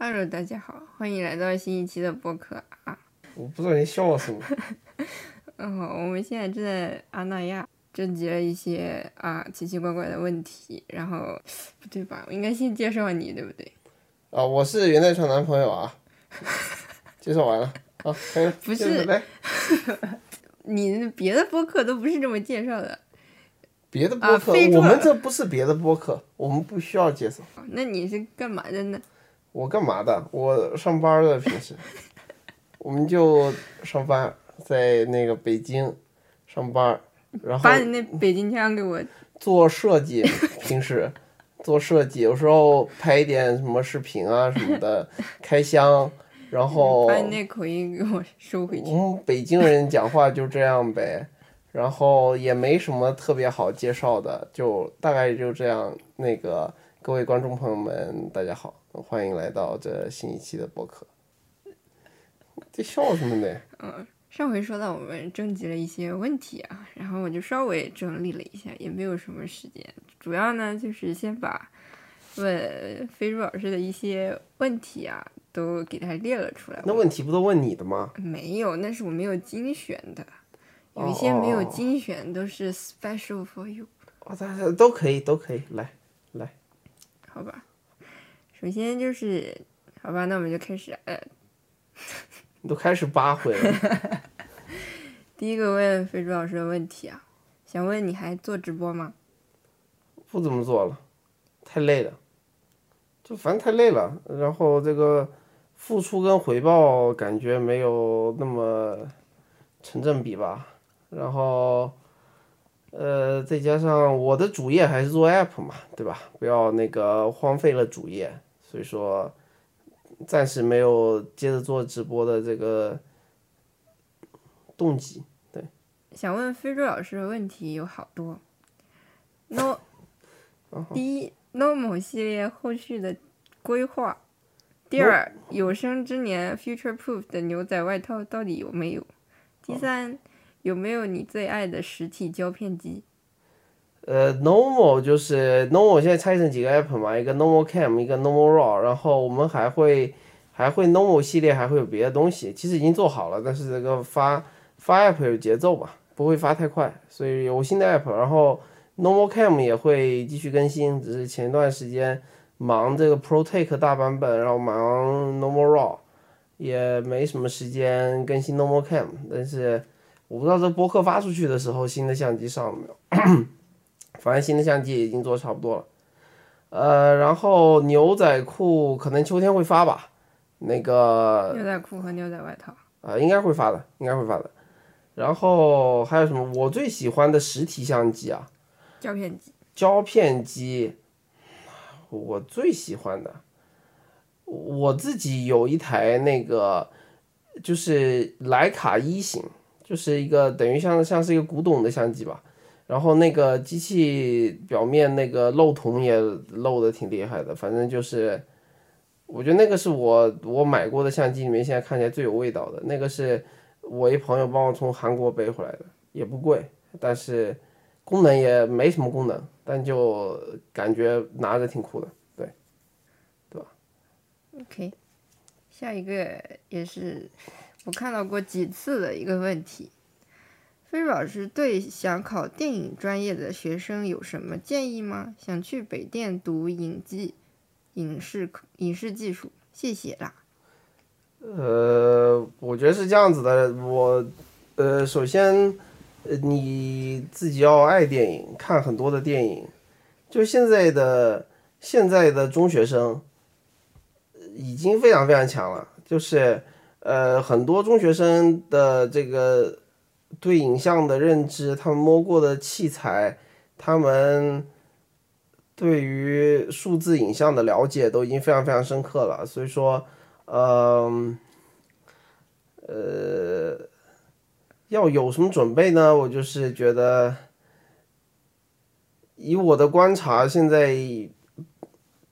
Hello，大家好，欢迎来到新一期的播客啊。我不知道你笑什么。嗯，我们现在正在阿那亚征集了一些啊奇奇怪怪的问题，然后不对吧？我应该先介绍你，对不对？啊，我是袁代川男朋友啊。介绍完了，啊，可以了。不是来，你别的播客都不是这么介绍的。别的播客，啊我们这不是别的播客，我们不需要介绍。那你是干嘛的呢？我干嘛的？我上班的，平时。我们就上班，在那个北京上班，然后把你那北京腔给我。做设计，平时做设计，有时候拍一点什么视频啊什么的，开箱，然后把你那口音给我收回去。我们北京人讲话就这样呗，然后也没什么特别好介绍的，就大概就这样。那个各位观众朋友们，大家好，欢迎来到这新一期的播客。这笑什么呢？嗯上回说到我们征集了一些问题啊，然后我就稍微整理了一下，也没有什么时间，主要呢就是先把问飞猪老师的一些问题啊都给他列了出来。那问题不都问你的吗？没有，那是我没有精选的，有一些没有哦精选都是 special for you，哦，大家都可以，都可以，来来，好吧？首先就是，好吧，那我们就开始，呃，你都开始八回了。第一个问飞猪老师的问题啊，想问你还做直播吗？不怎么做了，太累了，就反正太累了。然后这个付出跟回报感觉没有那么成正比吧。然后，呃，再加上我的主业还是做 app 嘛，对吧？不要那个荒废了主业，所以说暂时没有接着做直播的这个动机。对想问非洲老师的问题有好多。No，第一，Normal 系列后续的规划。第二，有生之年 Future Proof 的牛仔外套到底有没有？第三，有没有你最爱的实体胶片机？呃，normal 就是 normal，现在拆成几个 app 嘛，一个 normal cam，一个 normal raw，然后我们还会还会 normal 系列还会有别的东西，其实已经做好了，但是这个发发 app 有节奏吧，不会发太快，所以有新的 app，然后 normal cam 也会继续更新，只是前段时间忙这个 pro take 大版本，然后忙 normal raw，也没什么时间更新 normal cam，但是我不知道这播客发出去的时候新的相机上了没有。反正新的相机已经做差不多了，呃，然后牛仔裤可能秋天会发吧，那个牛仔裤和牛仔外套。呃应该会发的，应该会发的。然后还有什么？我最喜欢的实体相机啊，胶片机。胶片机，我最喜欢的，我自己有一台那个，就是徕卡一型，就是一个等于像像是一个古董的相机吧。然后那个机器表面那个漏铜也漏的挺厉害的，反正就是，我觉得那个是我我买过的相机里面现在看起来最有味道的。那个是我一朋友帮我从韩国背回来的，也不贵，但是功能也没什么功能，但就感觉拿着挺酷的。对，对吧 OK，下一个也是我看到过几次的一个问题。飞老师对想考电影专业的学生有什么建议吗？想去北电读影技、影视影视技术，谢谢啦。呃，我觉得是这样子的，我呃，首先呃你自己要爱电影，看很多的电影。就现在的现在的中学生已经非常非常强了，就是呃很多中学生的这个对影像的认知，他们摸过的器材，他们对于数字影像的了解都已经非常非常深刻了，所以说。嗯，呃，要有什么准备呢？我就是觉得，以我的观察，现在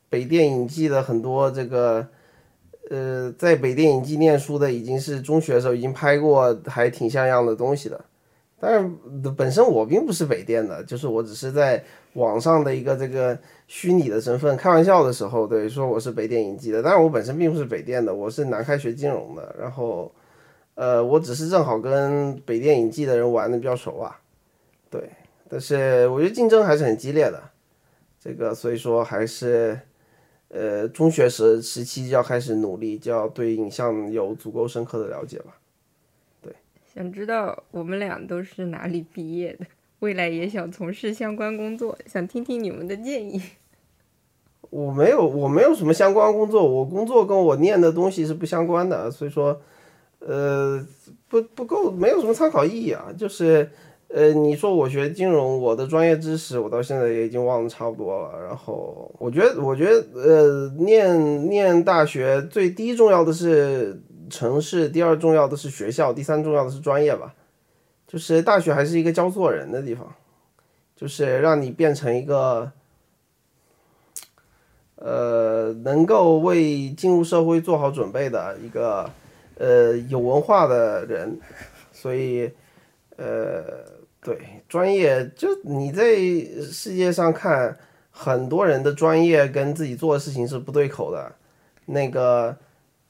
北电影季的很多这个，呃，在北电影技念书的已经是中学的时候已经拍过还挺像样的东西的，但是，本身我并不是北电的，就是我只是在网上的一个这个虚拟的身份，开玩笑的时候，对说我是北电影技的。但是，我本身并不是北电的，我是南开学金融的。然后，呃，我只是正好跟北电影技的人玩的比较熟啊。对，但是我觉得竞争还是很激烈的。这个，所以说还是，呃，中学时时期就要开始努力，就要对影像有足够深刻的了解吧。对想知道我们俩都是哪里毕业的，未来也想从事相关工作，想听听你们的建议。我没有，我没有什么相关工作，我工作跟我念的东西是不相关的，所以说，呃，不不够，没有什么参考意义啊。就是，呃，你说我学金融，我的专业知识我到现在也已经忘得差不多了。然后，我觉得，我觉得，呃，念念大学最第一重要的是。城市第二重要的是学校，第三重要的是专业吧。就是大学还是一个教做人的地方，就是让你变成一个，呃，能够为进入社会做好准备的一个，呃，有文化的人。所以，呃，对，专业就你在世界上看，很多人的专业跟自己做的事情是不对口的，那个。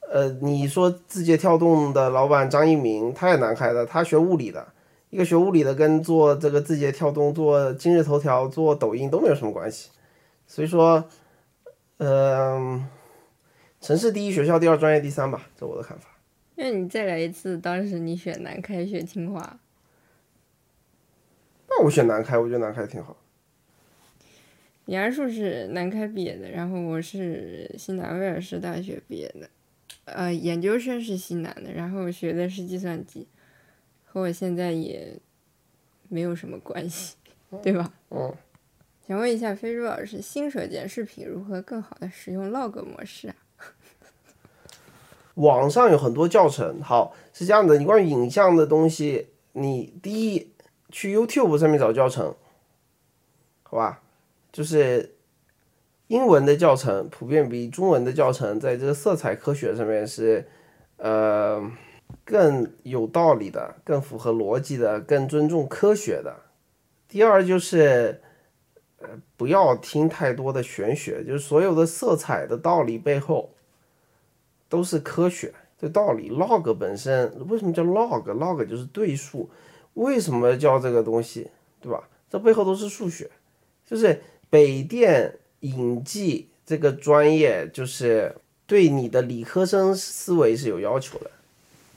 呃，你说字节跳动的老板张一鸣，他也南开的，他学物理的，一个学物理的跟做这个字节跳动、做今日头条、做抖音都没有什么关系。所以说，嗯，城市第一，学校第二，专业第三吧，这我的看法。那你再来一次，当时你选南开，选清华。那我选南开，我觉得南开挺好。杨树是南开毕业的，然后我是西南威尔士大学毕业的。呃，研究生是西南的，然后学的是计算机，和我现在也没有什么关系，对吧？嗯。想问一下飞猪老师，新手剪视频如何更好的使用 log 模式啊？网上有很多教程，好，是这样的，你关于影像的东西，你第一去 YouTube 上面找教程，好吧？就是。英文的教程普遍比中文的教程在这个色彩科学上面是，呃，更有道理的，更符合逻辑的，更尊重科学的。第二就是，呃，不要听太多的玄学，就是所有的色彩的道理背后都是科学的道理。log 本身为什么叫 log？log 就是对数，为什么叫这个东西，对吧？这背后都是数学，就是北电。影技这个专业就是对你的理科生思维是有要求的，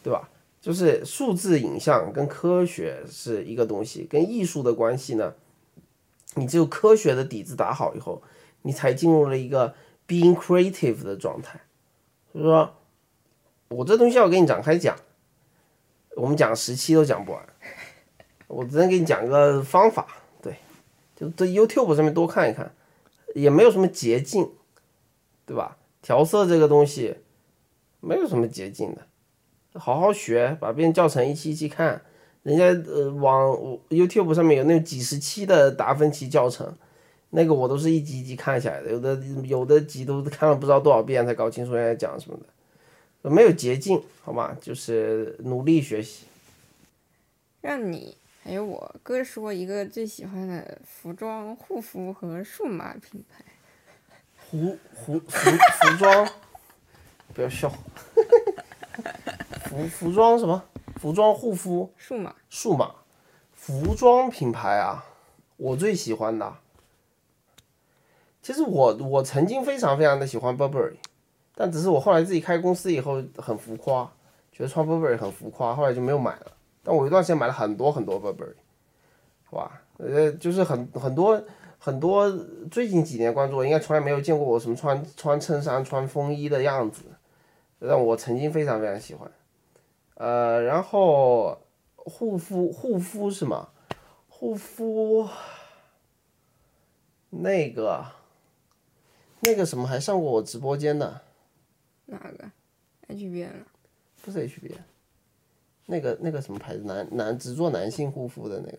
对吧？就是数字影像跟科学是一个东西，跟艺术的关系呢，你只有科学的底子打好以后，你才进入了一个 being creative 的状态。所以说，我这东西要给你展开讲，我们讲十期都讲不完，我只能给你讲个方法，对，就在 YouTube 上面多看一看。也没有什么捷径，对吧？调色这个东西没有什么捷径的，好好学，把别人教程一期一期看，人家呃网 YouTube 上面有那几十期的达芬奇教程，那个我都是一集一集看下来的，有的有的集都看了不知道多少遍才搞清楚人家讲什么的，没有捷径，好吗？就是努力学习。让你。还有我哥说一个最喜欢的服装、护肤和数码品牌。服服服服装，不要笑。服服装什么？服装护肤。数码。数码。服装品牌啊，我最喜欢的。其实我我曾经非常非常的喜欢 Burberry，但只是我后来自己开公司以后很浮夸，觉得穿 Burberry 很浮夸，后来就没有买了。但我一段时间买了很多很多 Burberry，好吧，呃，就是很很多很多，最近几年关注我，应该从来没有见过我什么穿穿衬衫、穿风衣的样子，让我曾经非常非常喜欢。呃，然后护肤护肤是吗？护肤那个那个什么还上过我直播间的？哪个？HBN？不是 HBN。那个那个什么牌子，男男只做男性护肤的那个，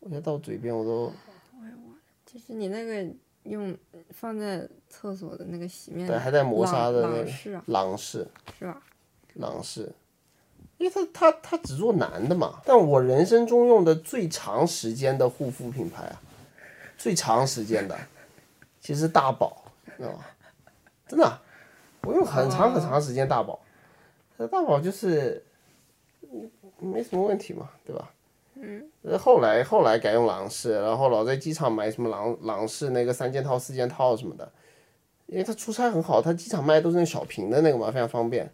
我现在到嘴边我都。我也忘了，就是你那个用放在厕所的那个洗面。对，还带磨砂的那个。朗仕。朗仕。是吧？朗仕。因为他他他只做男的嘛。但我人生中用的最长时间的护肤品牌啊，最长时间的，其实大宝，知道吗？真的，我用很长很长时间大宝，那大宝就是嗯没什么问题嘛，对吧？嗯。后来后来改用朗仕，然后老在机场买什么朗朗仕那个三件套、四件套什么的，因为他出差很好，他机场卖都是那小瓶的那个嘛，非常方便。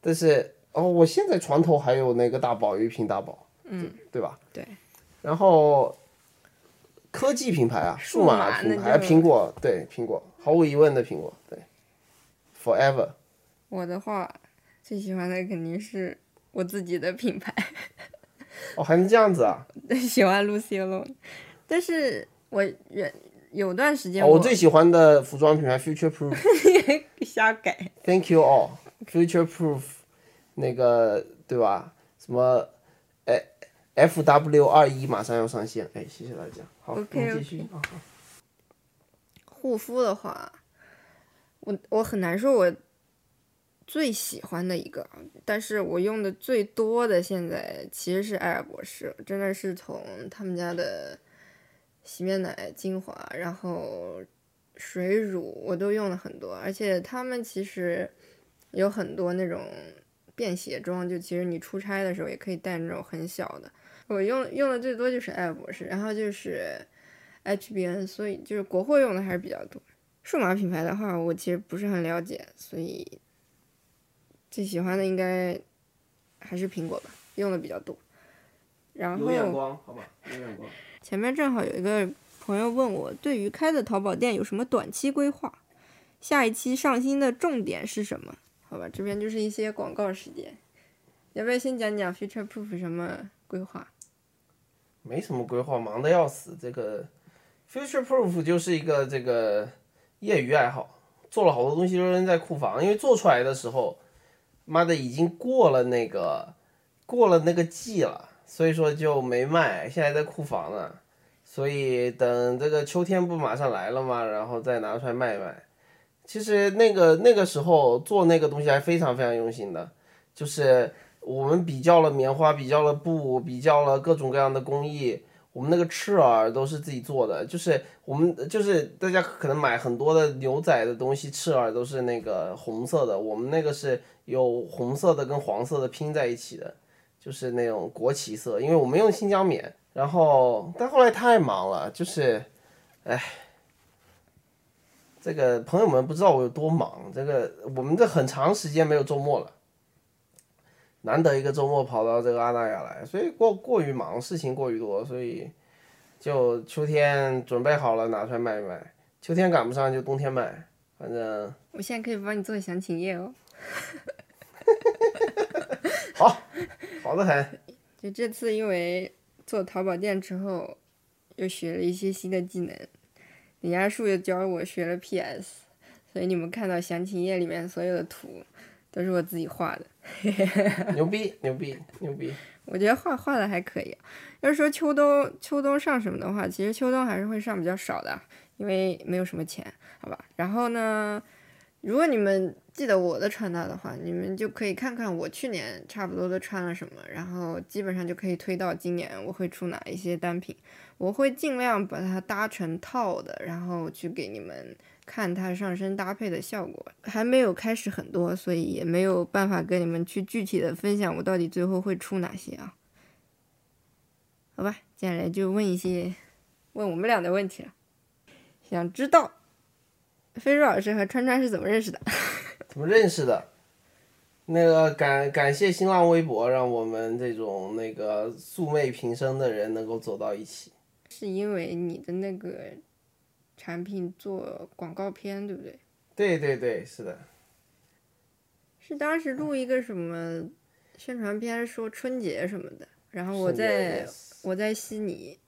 但是哦，我现在床头还有那个大宝，有一瓶大宝，嗯，对吧？对。然后科技品牌啊，数码品牌，苹果，对苹果，毫无疑问的苹果，对，Forever。我的话，最喜欢的肯定是我自己的品牌。哦，还能这样子啊？喜欢 Lucy Alone，但是我有有段时间哦我最喜欢的服装品牌 Future Proof。瞎改。Thank you all, Future Proof，那个对吧？什么，哎，F W 二一马上要上线，哎，谢谢大家。好 OK，我们继续。啊护肤的话，我我很难说我最喜欢的一个，但是我用的最多的现在其实是瑷尔博士，真的是从他们家的洗面奶、精华，然后水乳我都用了很多，而且他们其实有很多那种便携装，就其实你出差的时候也可以带那种很小的。我用用的最多就是瑷尔博士，然后就是 HBN，所以就是国货用的还是比较多。数码品牌的话，我其实不是很了解，所以最喜欢的应该还是苹果吧，用的比较多。然有眼后光，好吧，有眼光。前面正好有一个朋友问我，对于开的淘宝店有什么短期规划？下一期上新的重点是什么？好吧，这边就是一些广告时间，要不要先讲讲 Future Proof 什么规划？没什么规划，忙的要死。这个 Future Proof 就是一个这个业余爱好，做了好多东西都扔在库房，因为做出来的时候，妈的已经过了那个过了那个季了，所以说就没卖，现在在库房呢。所以等这个秋天不马上来了嘛，然后再拿出来卖卖。其实那个那个时候做那个东西还非常非常用心的，就是我们比较了棉花，比较了布，比较了各种各样的工艺。我们那个赤耳都是自己做的，就是我们就是大家可能买很多的牛仔的东西，赤耳都是那个红色的，我们那个是有红色的跟黄色的拼在一起的，就是那种国旗色，因为我们用新疆棉。然后但后来太忙了，就是，哎，这个朋友们不知道我有多忙，这个我们这很长时间没有周末了。难得一个周末跑到这个阿那亚来，所以过过于忙，事情过于多，所以就秋天准备好了拿出来卖一卖，秋天赶不上就冬天卖，反正我现在可以帮你做详情页哦。好，好的很。就这次因为做淘宝店之后，又学了一些新的技能，李佳树又教我学了 PS，所以你们看到详情页里面所有的图都是我自己画的。牛逼牛逼牛逼！我觉得画画的还可以。要是说秋冬秋冬上什么的话，其实秋冬还是会上比较少的，因为没有什么钱，好吧。然后呢，如果你们记得我的穿搭的话，你们就可以看看我去年差不多都穿了什么，然后基本上就可以推到今年我会出哪一些单品。我会尽量把它搭成套的，然后去给你们看它上身搭配的效果。还没有开始很多，所以也没有办法跟你们去具体的分享我到底最后会出哪些啊。好吧，接下来就问一些问我们俩的问题了。想知道飞猪老师和川川是怎么认识的？怎么认识的？那个感感谢新浪微博，让我们这种那个素昧平生的人能够走到一起。是因为你的那个产品做广告片，对不对？对对对，是的。是当时录一个什么宣传片，说春节什么的，然后我在我在悉尼，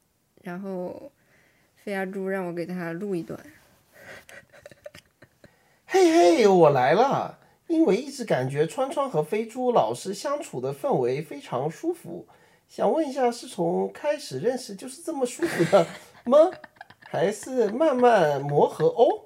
然后飞鸭猪让我给他录一段。嘿嘿，我来了！因为一直感觉川川和飞猪老师相处的氛围非常舒服，想问一下，是从开始认识就是这么舒服的吗？还是慢慢磨合哦？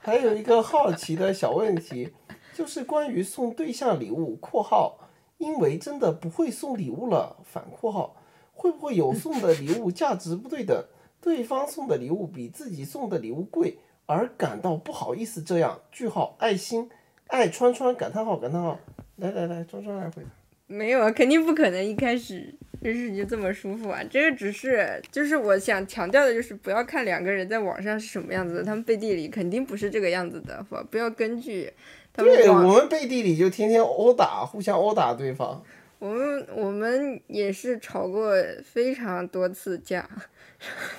还有一个好奇的小问题，就是关于送对象礼物（括号因为真的不会送礼物了。反括号会不会有送的礼物价值不对等，对方送的礼物比自己送的礼物贵，而感到不好意思这样？句号爱心爱川川感叹号感叹号，来来来，川川来回答。没有啊，肯定不可能一开始认识你就这么舒服啊！这个只是，就是我想强调的，就是不要看两个人在网上是什么样子的，他们背地里肯定不是这个样子的，不不要根据他们对，我们背地里就天天殴打，互相殴打对方。我们我们也是吵过非常多次架，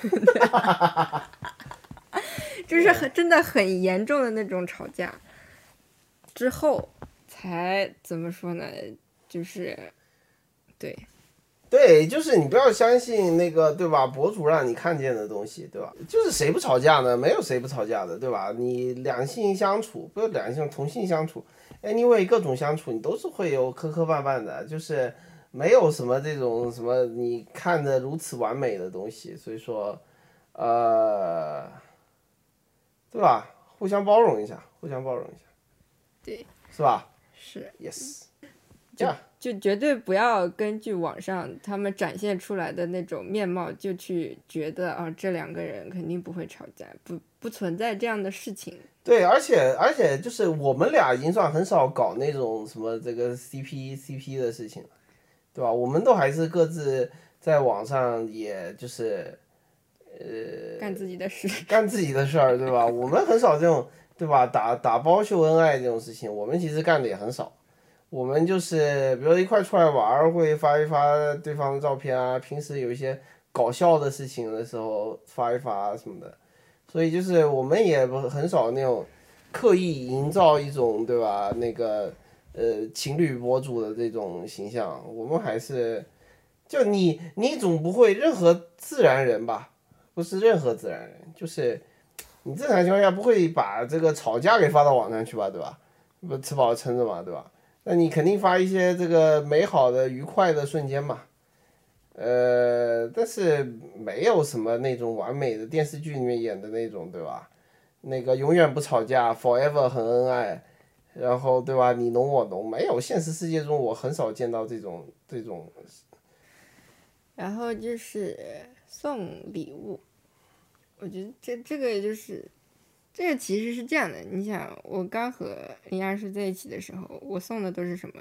就是很真的很严重的那种吵架，之后才怎么说呢？就是对，对，就是你不要相信那个，对吧？博主让你看见的东西，对吧？就是谁不吵架呢？没有谁不吵架的，对吧？你两性相处，不是两性同性相处，anyway 各种相处，你都是会有磕磕绊绊的，就是没有什么这种什么你看的如此完美的东西，所以说，呃，对吧？互相包容一下，互相包容一下，对，是吧是。？Yes，就就绝对不要根据网上他们展现出来的那种面貌，就去觉得啊，这两个人肯定不会吵架，不不存在这样的事情。对，而且而且就是我们俩已经算很少搞那种什么这个 CP CP 的事情了，对吧？我们都还是各自在网上，也就是干自己的事。干自己的事儿，对吧？我们很少这种，对吧？打打包秀恩爱这种事情，我们其实干的也很少。我们就是，比如一块出来玩儿，会发一发对方的照片啊，平时有一些搞笑的事情的时候发一发什么的。所以就是我们也不很少那种刻意营造一种对吧那个呃情侣博主的这种形象，我们还是就你你总不会任何自然人吧？不是任何自然人，就是你正常情况下不会把这个吵架给发到网上去吧，对吧？不吃饱撑着嘛，对吧？那你肯定发一些这个美好的、愉快的瞬间嘛。呃，但是没有什么那种完美的电视剧里面演的那种，对吧？那个永远不吵架，forever 很恩爱，然后对吧？你侬我侬，没有现实世界中我很少见到这种这种然后就是送礼物，我觉得这这个也就是，这个其实是这样的。你想，我刚和林亚叔在一起的时候，我送的都是什么？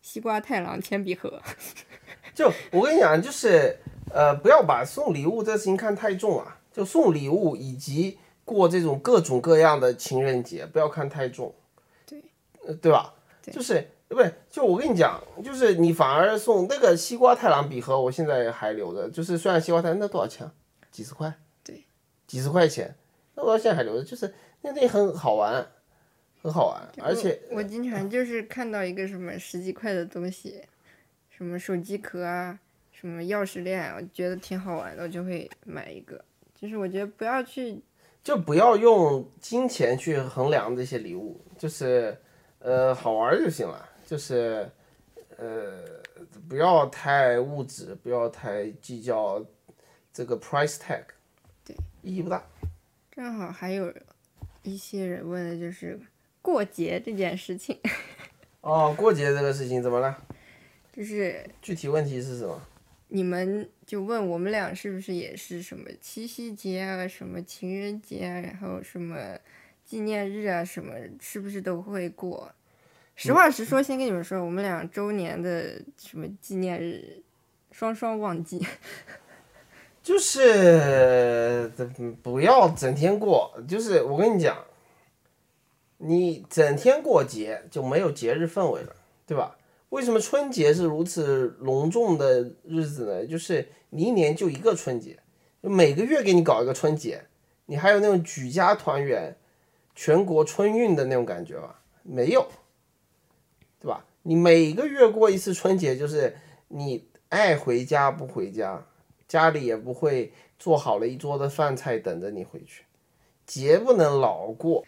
西瓜太郎铅笔盒。就我跟你讲，就是呃，不要把送礼物这事情看太重啊。就送礼物以及过这种各种各样的情人节，不要看太重。对，呃，对吧？对就是不是？就我跟你讲，就是你反而送那个西瓜太郎笔盒，我现在还留着。就是虽然西瓜太郎那多少钱啊？几十块？对，几十块钱，那我到现在还留着。就是那那很好玩，很好玩，而且我我经常就是看到一个什么十几块的东西，什么手机壳啊，什么钥匙链啊，我觉得挺好玩的，我就会买一个。就是我觉得不要去就不要用金钱去衡量这些礼物，就是呃好玩就行了，就是呃不要太物质，不要太计较这个 price tag，对，意义不大。正好还有一些人问的就是过节这件事情，哦，过节这个事情怎么了？就是具体问题是什么？你们就问我们俩是不是也是什么七夕节啊，什么情人节啊，然后什么纪念日啊，什么是不是都会过？实话实说，先跟你们说，我们俩周年的什么纪念日，双双忘记。就是不要整天过，就是我跟你讲，你整天过节就没有节日氛围了，对吧？为什么春节是如此隆重的日子呢？就是你一年就一个春节，每个月给你搞一个春节，你还有那种举家团圆、全国春运的那种感觉吧？没有，对吧？你每个月过一次春节，就是你爱回家不回家，家里也不会做好了一桌的饭菜等着你回去。节不能老过，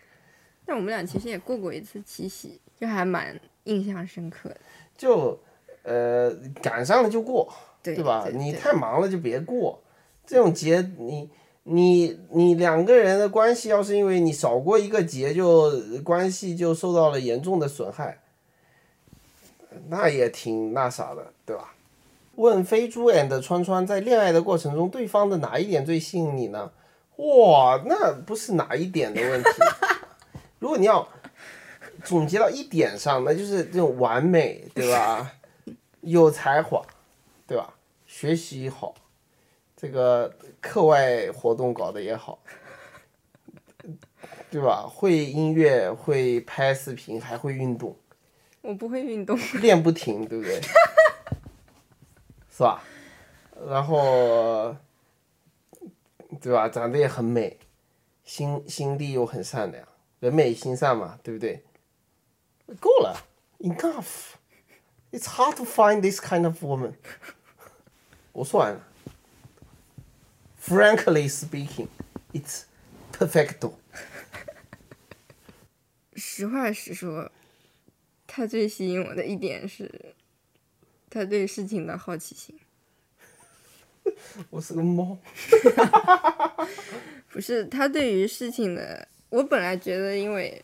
那我们俩其实也过过一次七夕，就还蛮印象深刻的。就呃赶上了就过，对对吧？对对你太忙了就别过这种节，你你你两个人的关系要是因为你少过一个节就关系就受到了严重的损害，那也挺那啥的？问飞猪 and 川川在恋爱的过程中，对方的哪一点最吸引你呢？哇，那不是哪一点的问题。如果你要总结到一点上，那就是这种完美，对吧？有才华，对吧？学习好，这个课外活动搞得也好，对吧？会音乐，会拍视频，还会运动，我不会运动，练不停，对不对？是吧？然后，对吧？长得也很美，心心地又很善良，人美心善嘛，对不对？够了，enough。It's hard to find this kind of woman。我说完了。Frankly speaking, it's perfecto。实话实说，他最吸引我的一点是，他对事情的好奇心。我是个猫。不是他对于事情的，我本来觉得，因为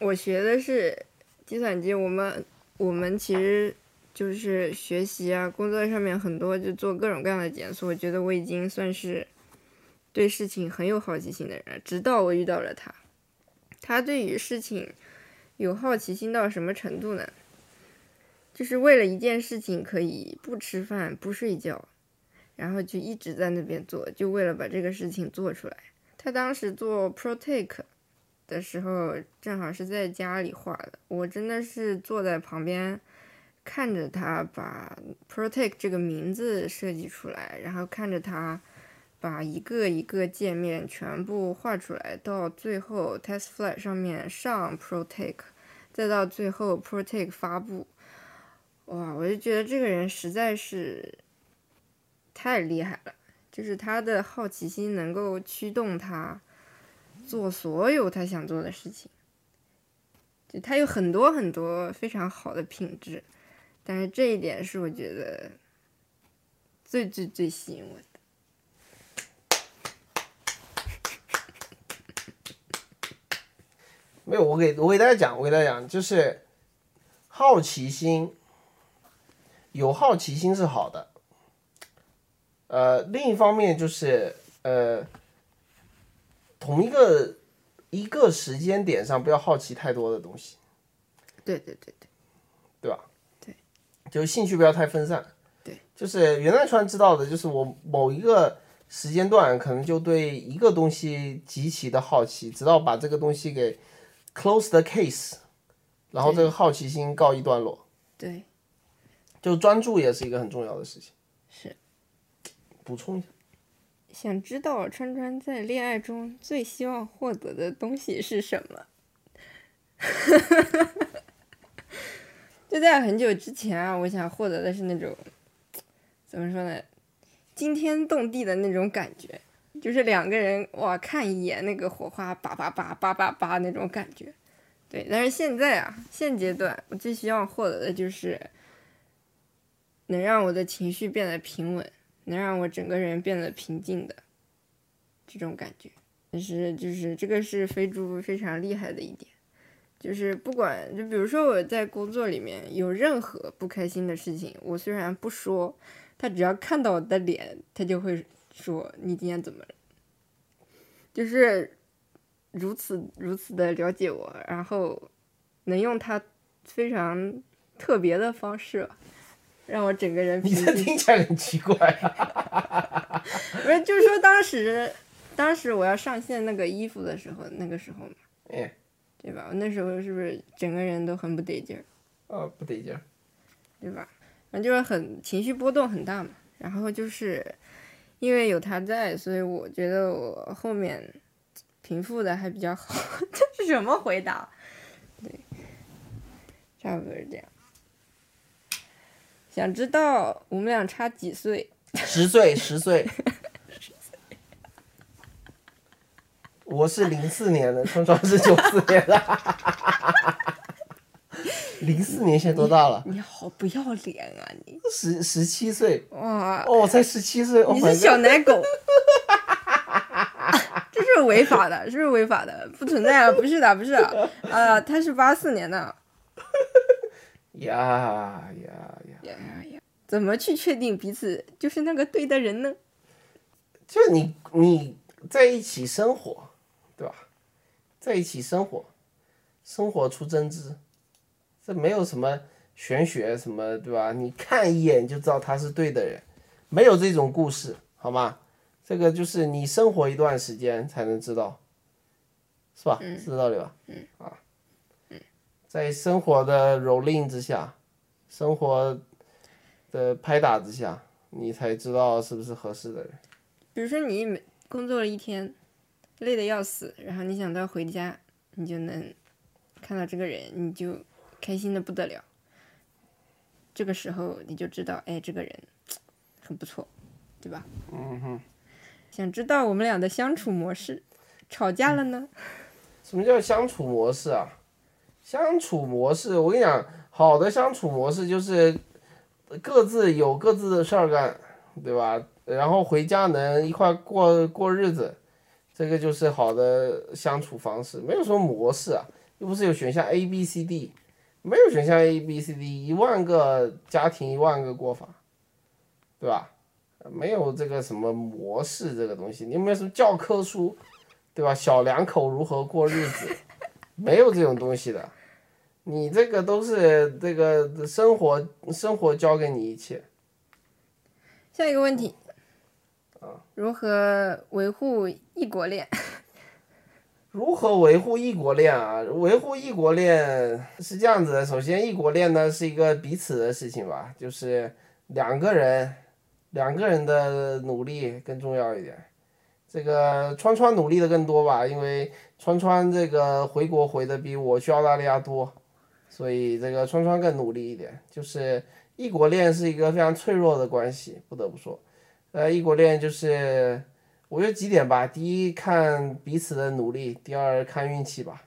我学的是计算机，我们我们其实就是学习啊，工作上面很多就做各种各样的检索。我觉得我已经算是对事情很有好奇心的人，直到我遇到了他。他对于事情有好奇心到什么程度呢？就是为了一件事情可以不吃饭不睡觉，然后就一直在那边做，就为了把这个事情做出来。他当时做 ProTake 的时候，正好是在家里画的，我真的是坐在旁边看着他把 ProTake 这个名字设计出来，然后看着他。把一个一个界面全部画出来，到最后 TestFlight 上面上 ProTake，再到最后 ProTake 发布，哇！我就觉得这个人实在是太厉害了，就是他的好奇心能够驱动他做所有他想做的事情，就他有很多很多非常好的品质，但是这一点是我觉得最最最吸引我的。没有，我给我给大家讲，我给大家讲，就是好奇心，有好奇心是好的。呃，另一方面就是呃，同一个一个时间点上不要好奇太多的东西。对对对对，对吧？对，就是兴趣不要太分散。对，就是袁代川知道的，就是我某一个时间段可能就对一个东西极其的好奇，直到把这个东西给。Close the case，然后这个好奇心告一段落。对，就专注也是一个很重要的事情。是。补充一下。想知道川川在恋爱中最希望获得的东西是什么？就在很久之前啊，我想获得的是那种，怎么说呢，惊天动地的那种感觉。就是两个人哇，看一眼那个火花叭叭叭叭叭叭那种感觉，对。但是现在啊，现阶段我最希望获得的就是能让我的情绪变得平稳，能让我整个人变得平静的这种感觉。但是就是这个是飞猪非常厉害的一点，就是不管就比如说我在工作里面有任何不开心的事情，我虽然不说，他只要看到我的脸，他就会。说你今天怎么了？就是如此如此的了解我，然后能用他非常特别的方式，让我整个人。你这听起来很奇怪。不是，就是说当时，当时我要上线那个衣服的时候，那个时候嘛，哎，对吧？我那时候是不是整个人都很不得劲儿？哦，不得劲儿，对吧？反正就是很情绪波动很大嘛，然后就是。因为有他在，所以我觉得我后面平复的还比较好。这是什么回答？对，差不多是这样。想知道我们俩差几岁？十岁，十岁。我是零四年的，双双是九四年的。零四年现在多大了？你好不要脸啊你！十十七岁。哇！哦，才十七岁。你是小奶狗。这是违法的，是不是违法的，不存在啊！不是的，不是的，啊，他是八四年的。呀呀呀！呀呀！怎么去确定彼此就是那个对的人呢？就你你在一起生活，对吧？在一起生活，生活出真知，这没有什么玄学什么，对吧？你看一眼就知道他是对的人，没有这种故事，好吗？这个就是你生活一段时间才能知道，是吧？是这道理吧？嗯啊，在生活的蹂躏之下，生活的拍打之下，你才知道是不是合适的人。比如说你每工作了一天，累得要死，然后你想到回家，你就能看到这个人，你就开心的不得了。这个时候你就知道，哎，这个人很不错，对吧？嗯哼。想知道我们俩的相处模式，吵架了呢？什么叫相处模式啊？相处模式，我跟你讲，好的相处模式就是各自有各自的事儿干，对吧？然后回家能一块过过日子，这个就是好的相处方式。没有什么模式啊，又不是有选项 A、B、C、D，没有选项 A、B、C、D，一万个家庭一万个过法，对吧？没有这个什么模式这个东西，你有没有什么教科书，对吧？小两口如何过日子，没有这种东西的。你这个都是这个生活，生活教给你一切。下一个问题，如何维护异国恋？如何维护异国恋啊？维护异国恋是这样子的，首先异国恋呢是一个彼此的事情吧，就是两个人。两个人的努力更重要一点，这个川川努力的更多吧，因为川川这个回国回的比我去澳大利亚多，所以这个川川更努力一点。就是异国恋是一个非常脆弱的关系，不得不说，呃，异国恋就是我觉得几点吧，第一看彼此的努力，第二看运气吧，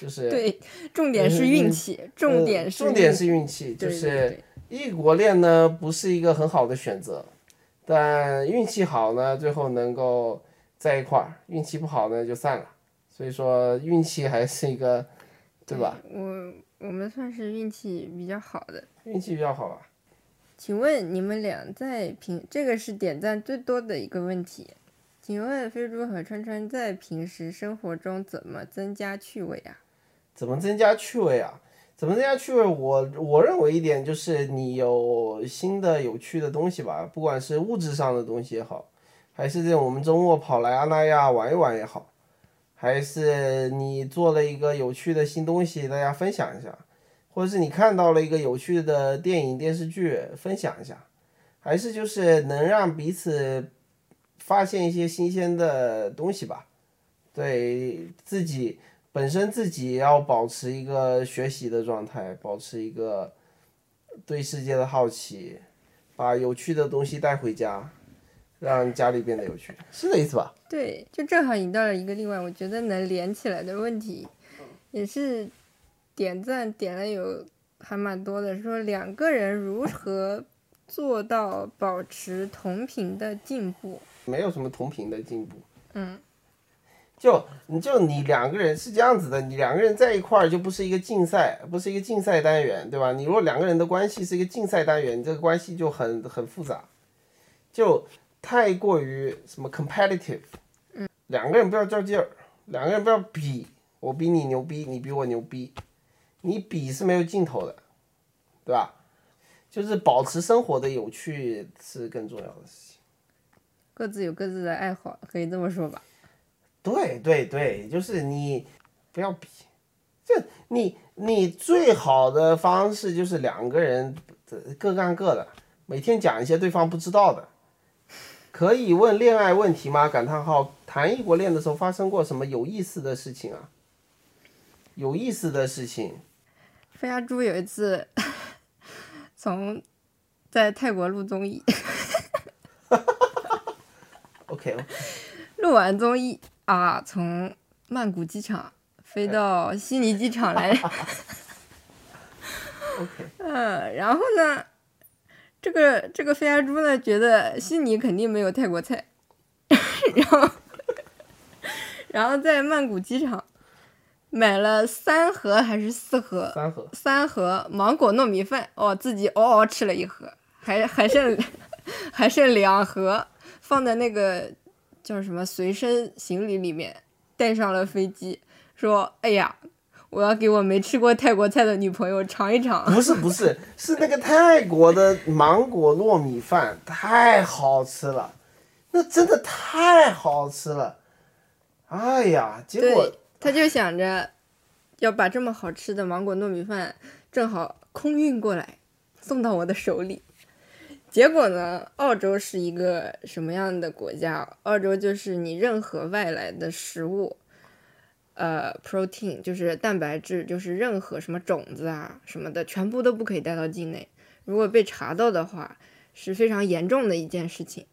就是对，重点是运气，重点是重点是运气，就是。异国恋呢不是一个很好的选择，但运气好呢，最后能够在一块儿；运气不好呢，就散了。所以说运气还是一个，对吧？我我们算是运气比较好的，运气比较好吧？请问你们俩在平这个是点赞最多的一个问题，请问飞猪和川川在平时生活中怎么增加趣味啊？怎么增加趣味啊？怎么增加趣味？我我认为一点就是你有新的有趣的东西吧，不管是物质上的东西也好，还是这种我们周末跑来阿那亚玩一玩也好，还是你做了一个有趣的新东西，大家分享一下，或者是你看到了一个有趣的电影电视剧分享一下，还是就是能让彼此发现一些新鲜的东西吧，对自己。本身自己要保持一个学习的状态，保持一个对世界的好奇，把有趣的东西带回家，让家里变得有趣，是这意思吧？对，就正好引到了一个另外我觉得能连起来的问题，也是点赞点了有还蛮多的，说两个人如何做到保持同频的进步？没有什么同频的进步。嗯。就你就你两个人是这样子的，你两个人在一块儿就不是一个竞赛，不是一个竞赛单元，对吧？你如果两个人的关系是一个竞赛单元，你这个关系就很很复杂，就太过于什么 competitive，嗯，两个人不要较劲儿，两个人不要比，我比你牛逼，你比我牛逼，你比是没有尽头的，对吧？就是保持生活的有趣是更重要的事情，各自有各自的爱好，可以这么说吧。对对对，就是你不要比，就你你最好的方式就是两个人各干各的，每天讲一些对方不知道的。可以问恋爱问题吗？感叹号！谈异国恋的时候发生过什么有意思的事情啊？有意思的事情。飞鸭猪有一次 从在泰国录综艺，OK，录完综艺。啊，从曼谷机场飞到悉尼机场来。OK。嗯，然后呢，这个这个飞鸭猪呢，觉得悉尼肯定没有泰国菜，然后，然后在曼谷机场买了三盒还是四盒？三盒。三盒芒果糯米饭，哦，自己嗷嗷吃了一盒，还还剩 还剩两盒，放在那个叫什么随身行李里面，带上了飞机，说：“哎呀，我要给我没吃过泰国菜的女朋友尝一尝。”不是不是，是那个泰国的芒果糯米饭太好吃了，那真的太好吃了。哎呀，结果他就想着要把这么好吃的芒果糯米饭正好空运过来，送到我的手里。结果呢，澳洲是一个什么样的国家？澳洲就是你任何外来的食物，呃，protein 就是蛋白质，就是任何什么种子啊什么的，全部都不可以带到境内。如果被查到的话，是非常严重的一件事情。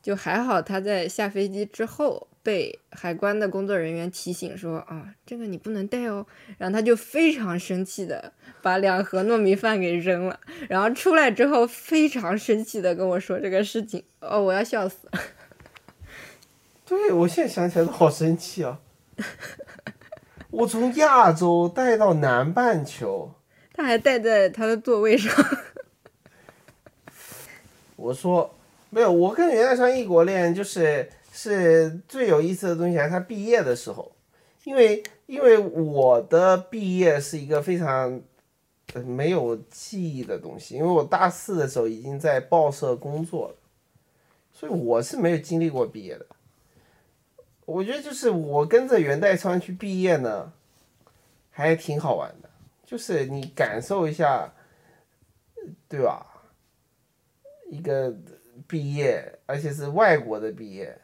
就还好他在下飞机之后。被海关的工作人员提醒说啊，这个你不能带哦，然后他就非常生气的把两盒糯米饭给扔了，然后出来之后非常生气的跟我说这个事情，哦，我要笑死。对，我现在想起来都好生气啊！我从亚洲带到南半球，他还带在他的座位上。我说没有，我跟袁大山异国恋就是。是最有意思的东西，还是他毕业的时候，因为因为我的毕业是一个非常没有记忆的东西，因为我大四的时候已经在报社工作了，所以我是没有经历过毕业的。我觉得就是我跟着袁代川去毕业呢，还挺好玩的，就是你感受一下，对吧？一个毕业，而且是外国的毕业。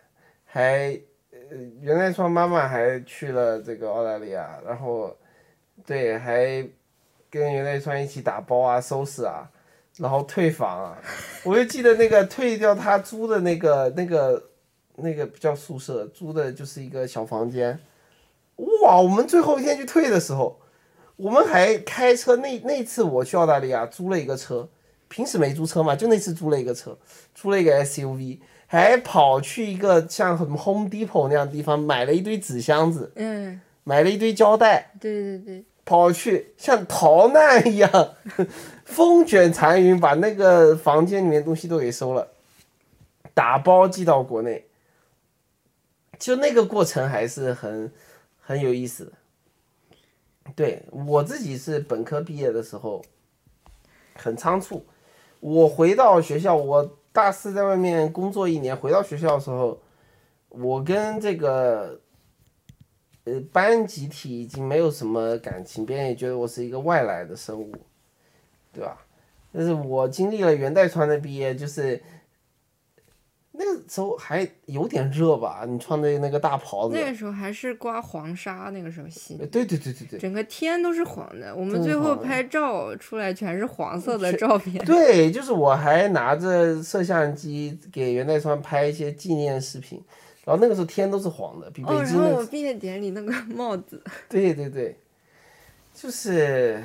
还，呃，袁代川妈妈还去了这个澳大利亚，然后，对，还跟袁代川一起打包啊、收拾啊，然后退房啊。我就记得那个退掉他租的那个、那个、那个叫宿舍，租的就是一个小房间。哇，我们最后一天去退的时候，我们还开车。那那次我去澳大利亚租了一个车，平时没租车嘛，就那次租了一个车，租了一个 SUV。还跑去一个像什么 Home Depot 那样的地方，买了一堆纸箱子，嗯，买了一堆胶带，对对对，跑去像逃难一样，风卷残云，把那个房间里面东西都给收了，打包寄到国内，就那个过程还是很很有意思的。对我自己是本科毕业的时候，很仓促，我回到学校我。大四在外面工作一年，回到学校的时候，我跟这个呃班集体已经没有什么感情，别人也觉得我是一个外来的生物，对吧？但是我经历了元代川的毕业，就是。那个时候还有点热吧？你穿的那个大袍子。那个时候还是刮黄沙，那个时候西。对对对对对。整个天都是黄的，我们最后拍照出来全是黄色的照片。对，就是我还拿着摄像机给袁代川拍一些纪念视频，然后那个时候天都是黄的，比北京。哦，然后我毕业典礼那个帽子。对对对，就是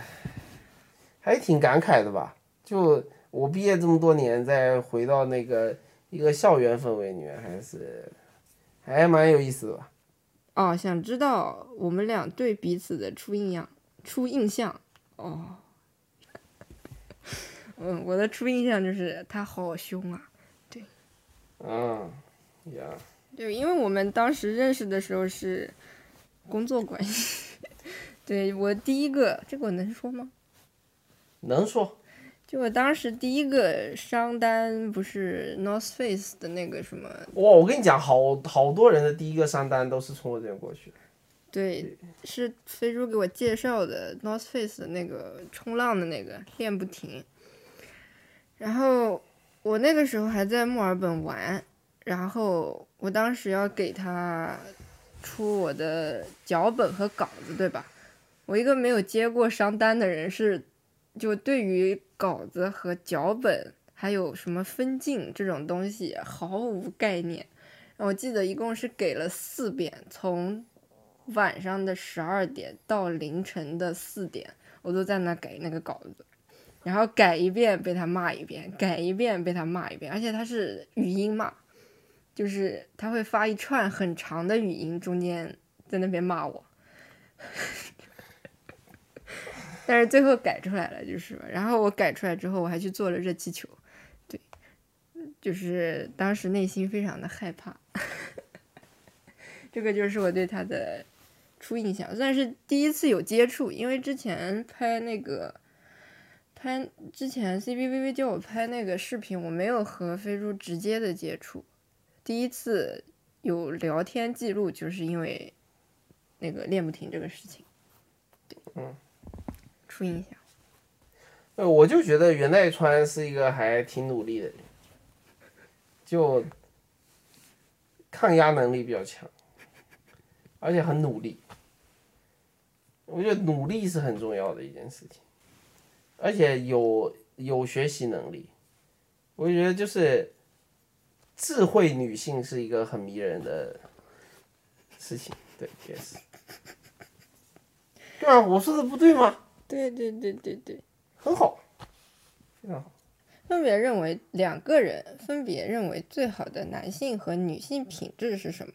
还挺感慨的吧？就我毕业这么多年，再回到那个。一个校园氛围里面还是还蛮有意思的吧？哦，想知道我们俩对彼此的初印象？初印象？哦，嗯，我的初印象就是他好凶啊，对。嗯，呀。对，因为我们当时认识的时候是工作关系。对我第一个，这个我能说吗？能说。就我当时第一个商单不是 North Face 的那个什么？哇，我跟你讲，好好多人的第一个商单都是从我这边过去的。对，是飞猪给我介绍的 North Face 的那个冲浪的那个练不停。然后我那个时候还在墨尔本玩，然后我当时要给他出我的脚本和稿子，对吧？我一个没有接过商单的人是。就对于稿子和脚本，还有什么分镜这种东西毫无概念。我记得一共是给了四遍，从晚上的十二点到凌晨的四点，我都在那改那个稿子。然后改一遍被他骂一遍，改一遍被他骂一遍，而且他是语音骂，就是他会发一串很长的语音，中间在那边骂我。但是最后改出来了，就是。然后我改出来之后，我还去做了热气球，对，就是当时内心非常的害怕。这个就是我对他的初印象，算是第一次有接触，因为之前拍那个拍之前 C B V V 叫我拍那个视频，我没有和飞猪直接的接触，第一次有聊天记录，就是因为那个练不停这个事情，对，嗯，初印象。呃，我就觉得袁代川是一个还挺努力的人，就抗压能力比较强，而且很努力。我觉得努力是很重要的一件事情，而且有有学习能力。我觉得就是智慧女性是一个很迷人的事情，对，也是。对啊，我说的不对吗？对对对对对，很好，非常好。分别认为两个人分别认为最好的男性和女性品质是什么？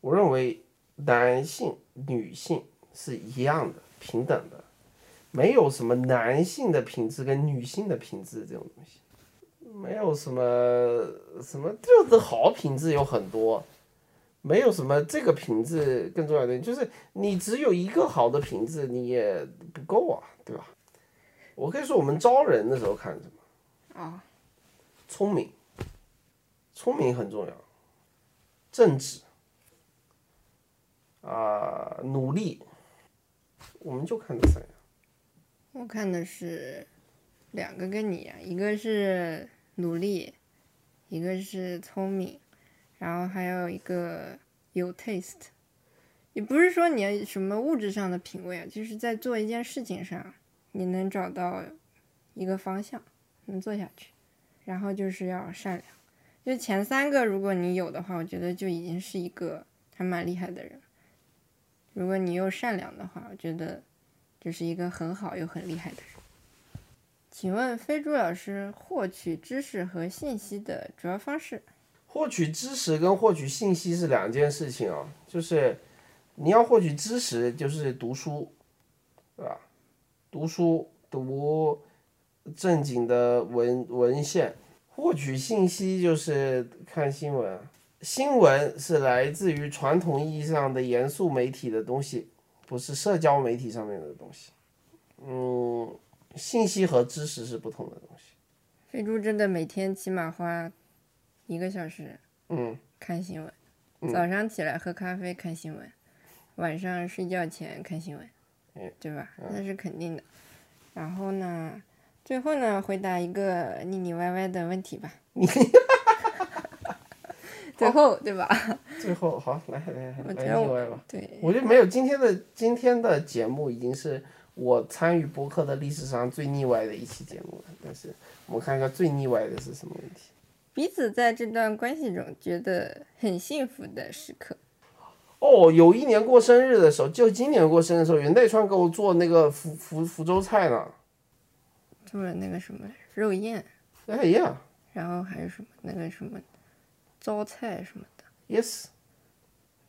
我认为男性、女性是一样的、平等的，没有什么男性的品质跟女性的品质这种东西，没有什么什么就是好品质有很多，没有什么这个品质更重要的，就是你只有一个好的品质你也不够啊，对吧？我可以说我们招人的时候看什么？啊，聪明，聪明很重要，正直，啊、努力，我们就看这三样。我看的是两个跟你一样，一个是努力，一个是聪明，然后还有一个有 taste。也不是说你什么物质上的品味啊，就是在做一件事情上，你能找到一个方向，能做下去。然后就是要善良，就前三个如果你有的话，我觉得就已经是一个还蛮厉害的人。如果你又善良的话，我觉得就是一个很好又很厉害的人。请问飞猪老师，获取知识和信息的主要方式？获取知识跟获取信息是两件事情啊，就是你要获取知识，就是读书，对吧？读书读正经的文文献，获取信息就是看新闻。新闻是来自于传统意义上的严肃媒体的东西，不是社交媒体上面的东西。嗯，信息和知识是不同的东西。飞猪真的每天起码花一个小时嗯，看新闻，早上起来喝咖啡看新闻，晚上睡觉前看新闻嗯，对吧？那是肯定的。然后呢，最后呢，回答一个腻腻歪歪的问题吧。最后，对吧？最后好来来来来腻歪吧。对，我觉得没有今天的今天的节目已经是我参与播客的历史上最腻歪的一期节目了。但是我们看看最腻歪的是什么问题？彼此在这段关系中觉得很幸福的时刻。哦，有一年过生日的时候，就今年过生日的时候，袁代川给我做那个福福福州菜呢。做了那个什么肉燕，哎呀然后还有什么那个什么糟菜什么的。，yes，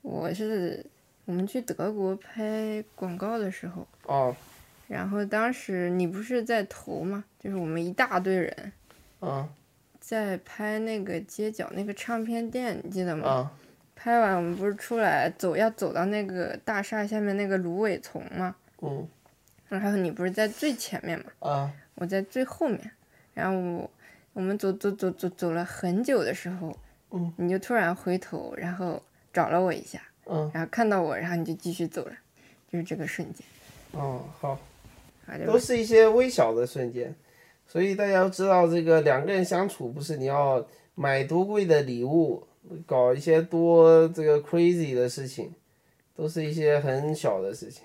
我是我们去德国拍广告的时候，哦，然后当时你不是在投吗？就是我们一大堆人嗯在拍那个街角那个唱片店，你记得吗？啊拍完我们不是出来走要走到那个大厦下面那个芦苇丛吗？嗯然后你不是在最前面吗？啊我在最后面，然后我我们走走走走走了很久的时候，嗯，你就突然回头，然后找了我一下，嗯然后看到我，然后你就继续走了，就是这个瞬间，哦，好。都是一些微小的瞬间，所以大家要知道，这个两个人相处不是你要买多贵的礼物，搞一些多这个 crazy 的事情，都是一些很小的事情，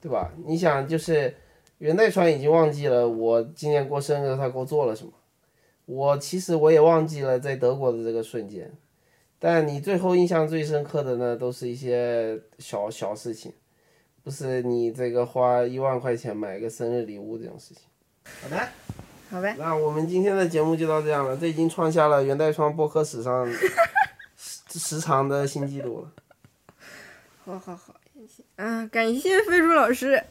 对吧？你想，就是元代川已经忘记了我今年过生日他给我做了什么，我其实我也忘记了在德国的这个瞬间，但你最后印象最深刻的呢，都是一些小小事情。不是你这个花一万块钱买个生日礼物这种事情。好的，好呗，那我们今天的节目就到这样了，这已经创下了元代双播客史上 时时长的新纪录了。好好好，嗯，感谢飞猪老师，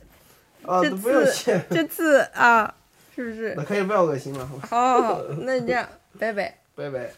啊，这不用次谢，这次啊，是不是？那可以不要恶心了，好吧，好好好，那就这样，拜拜。拜拜。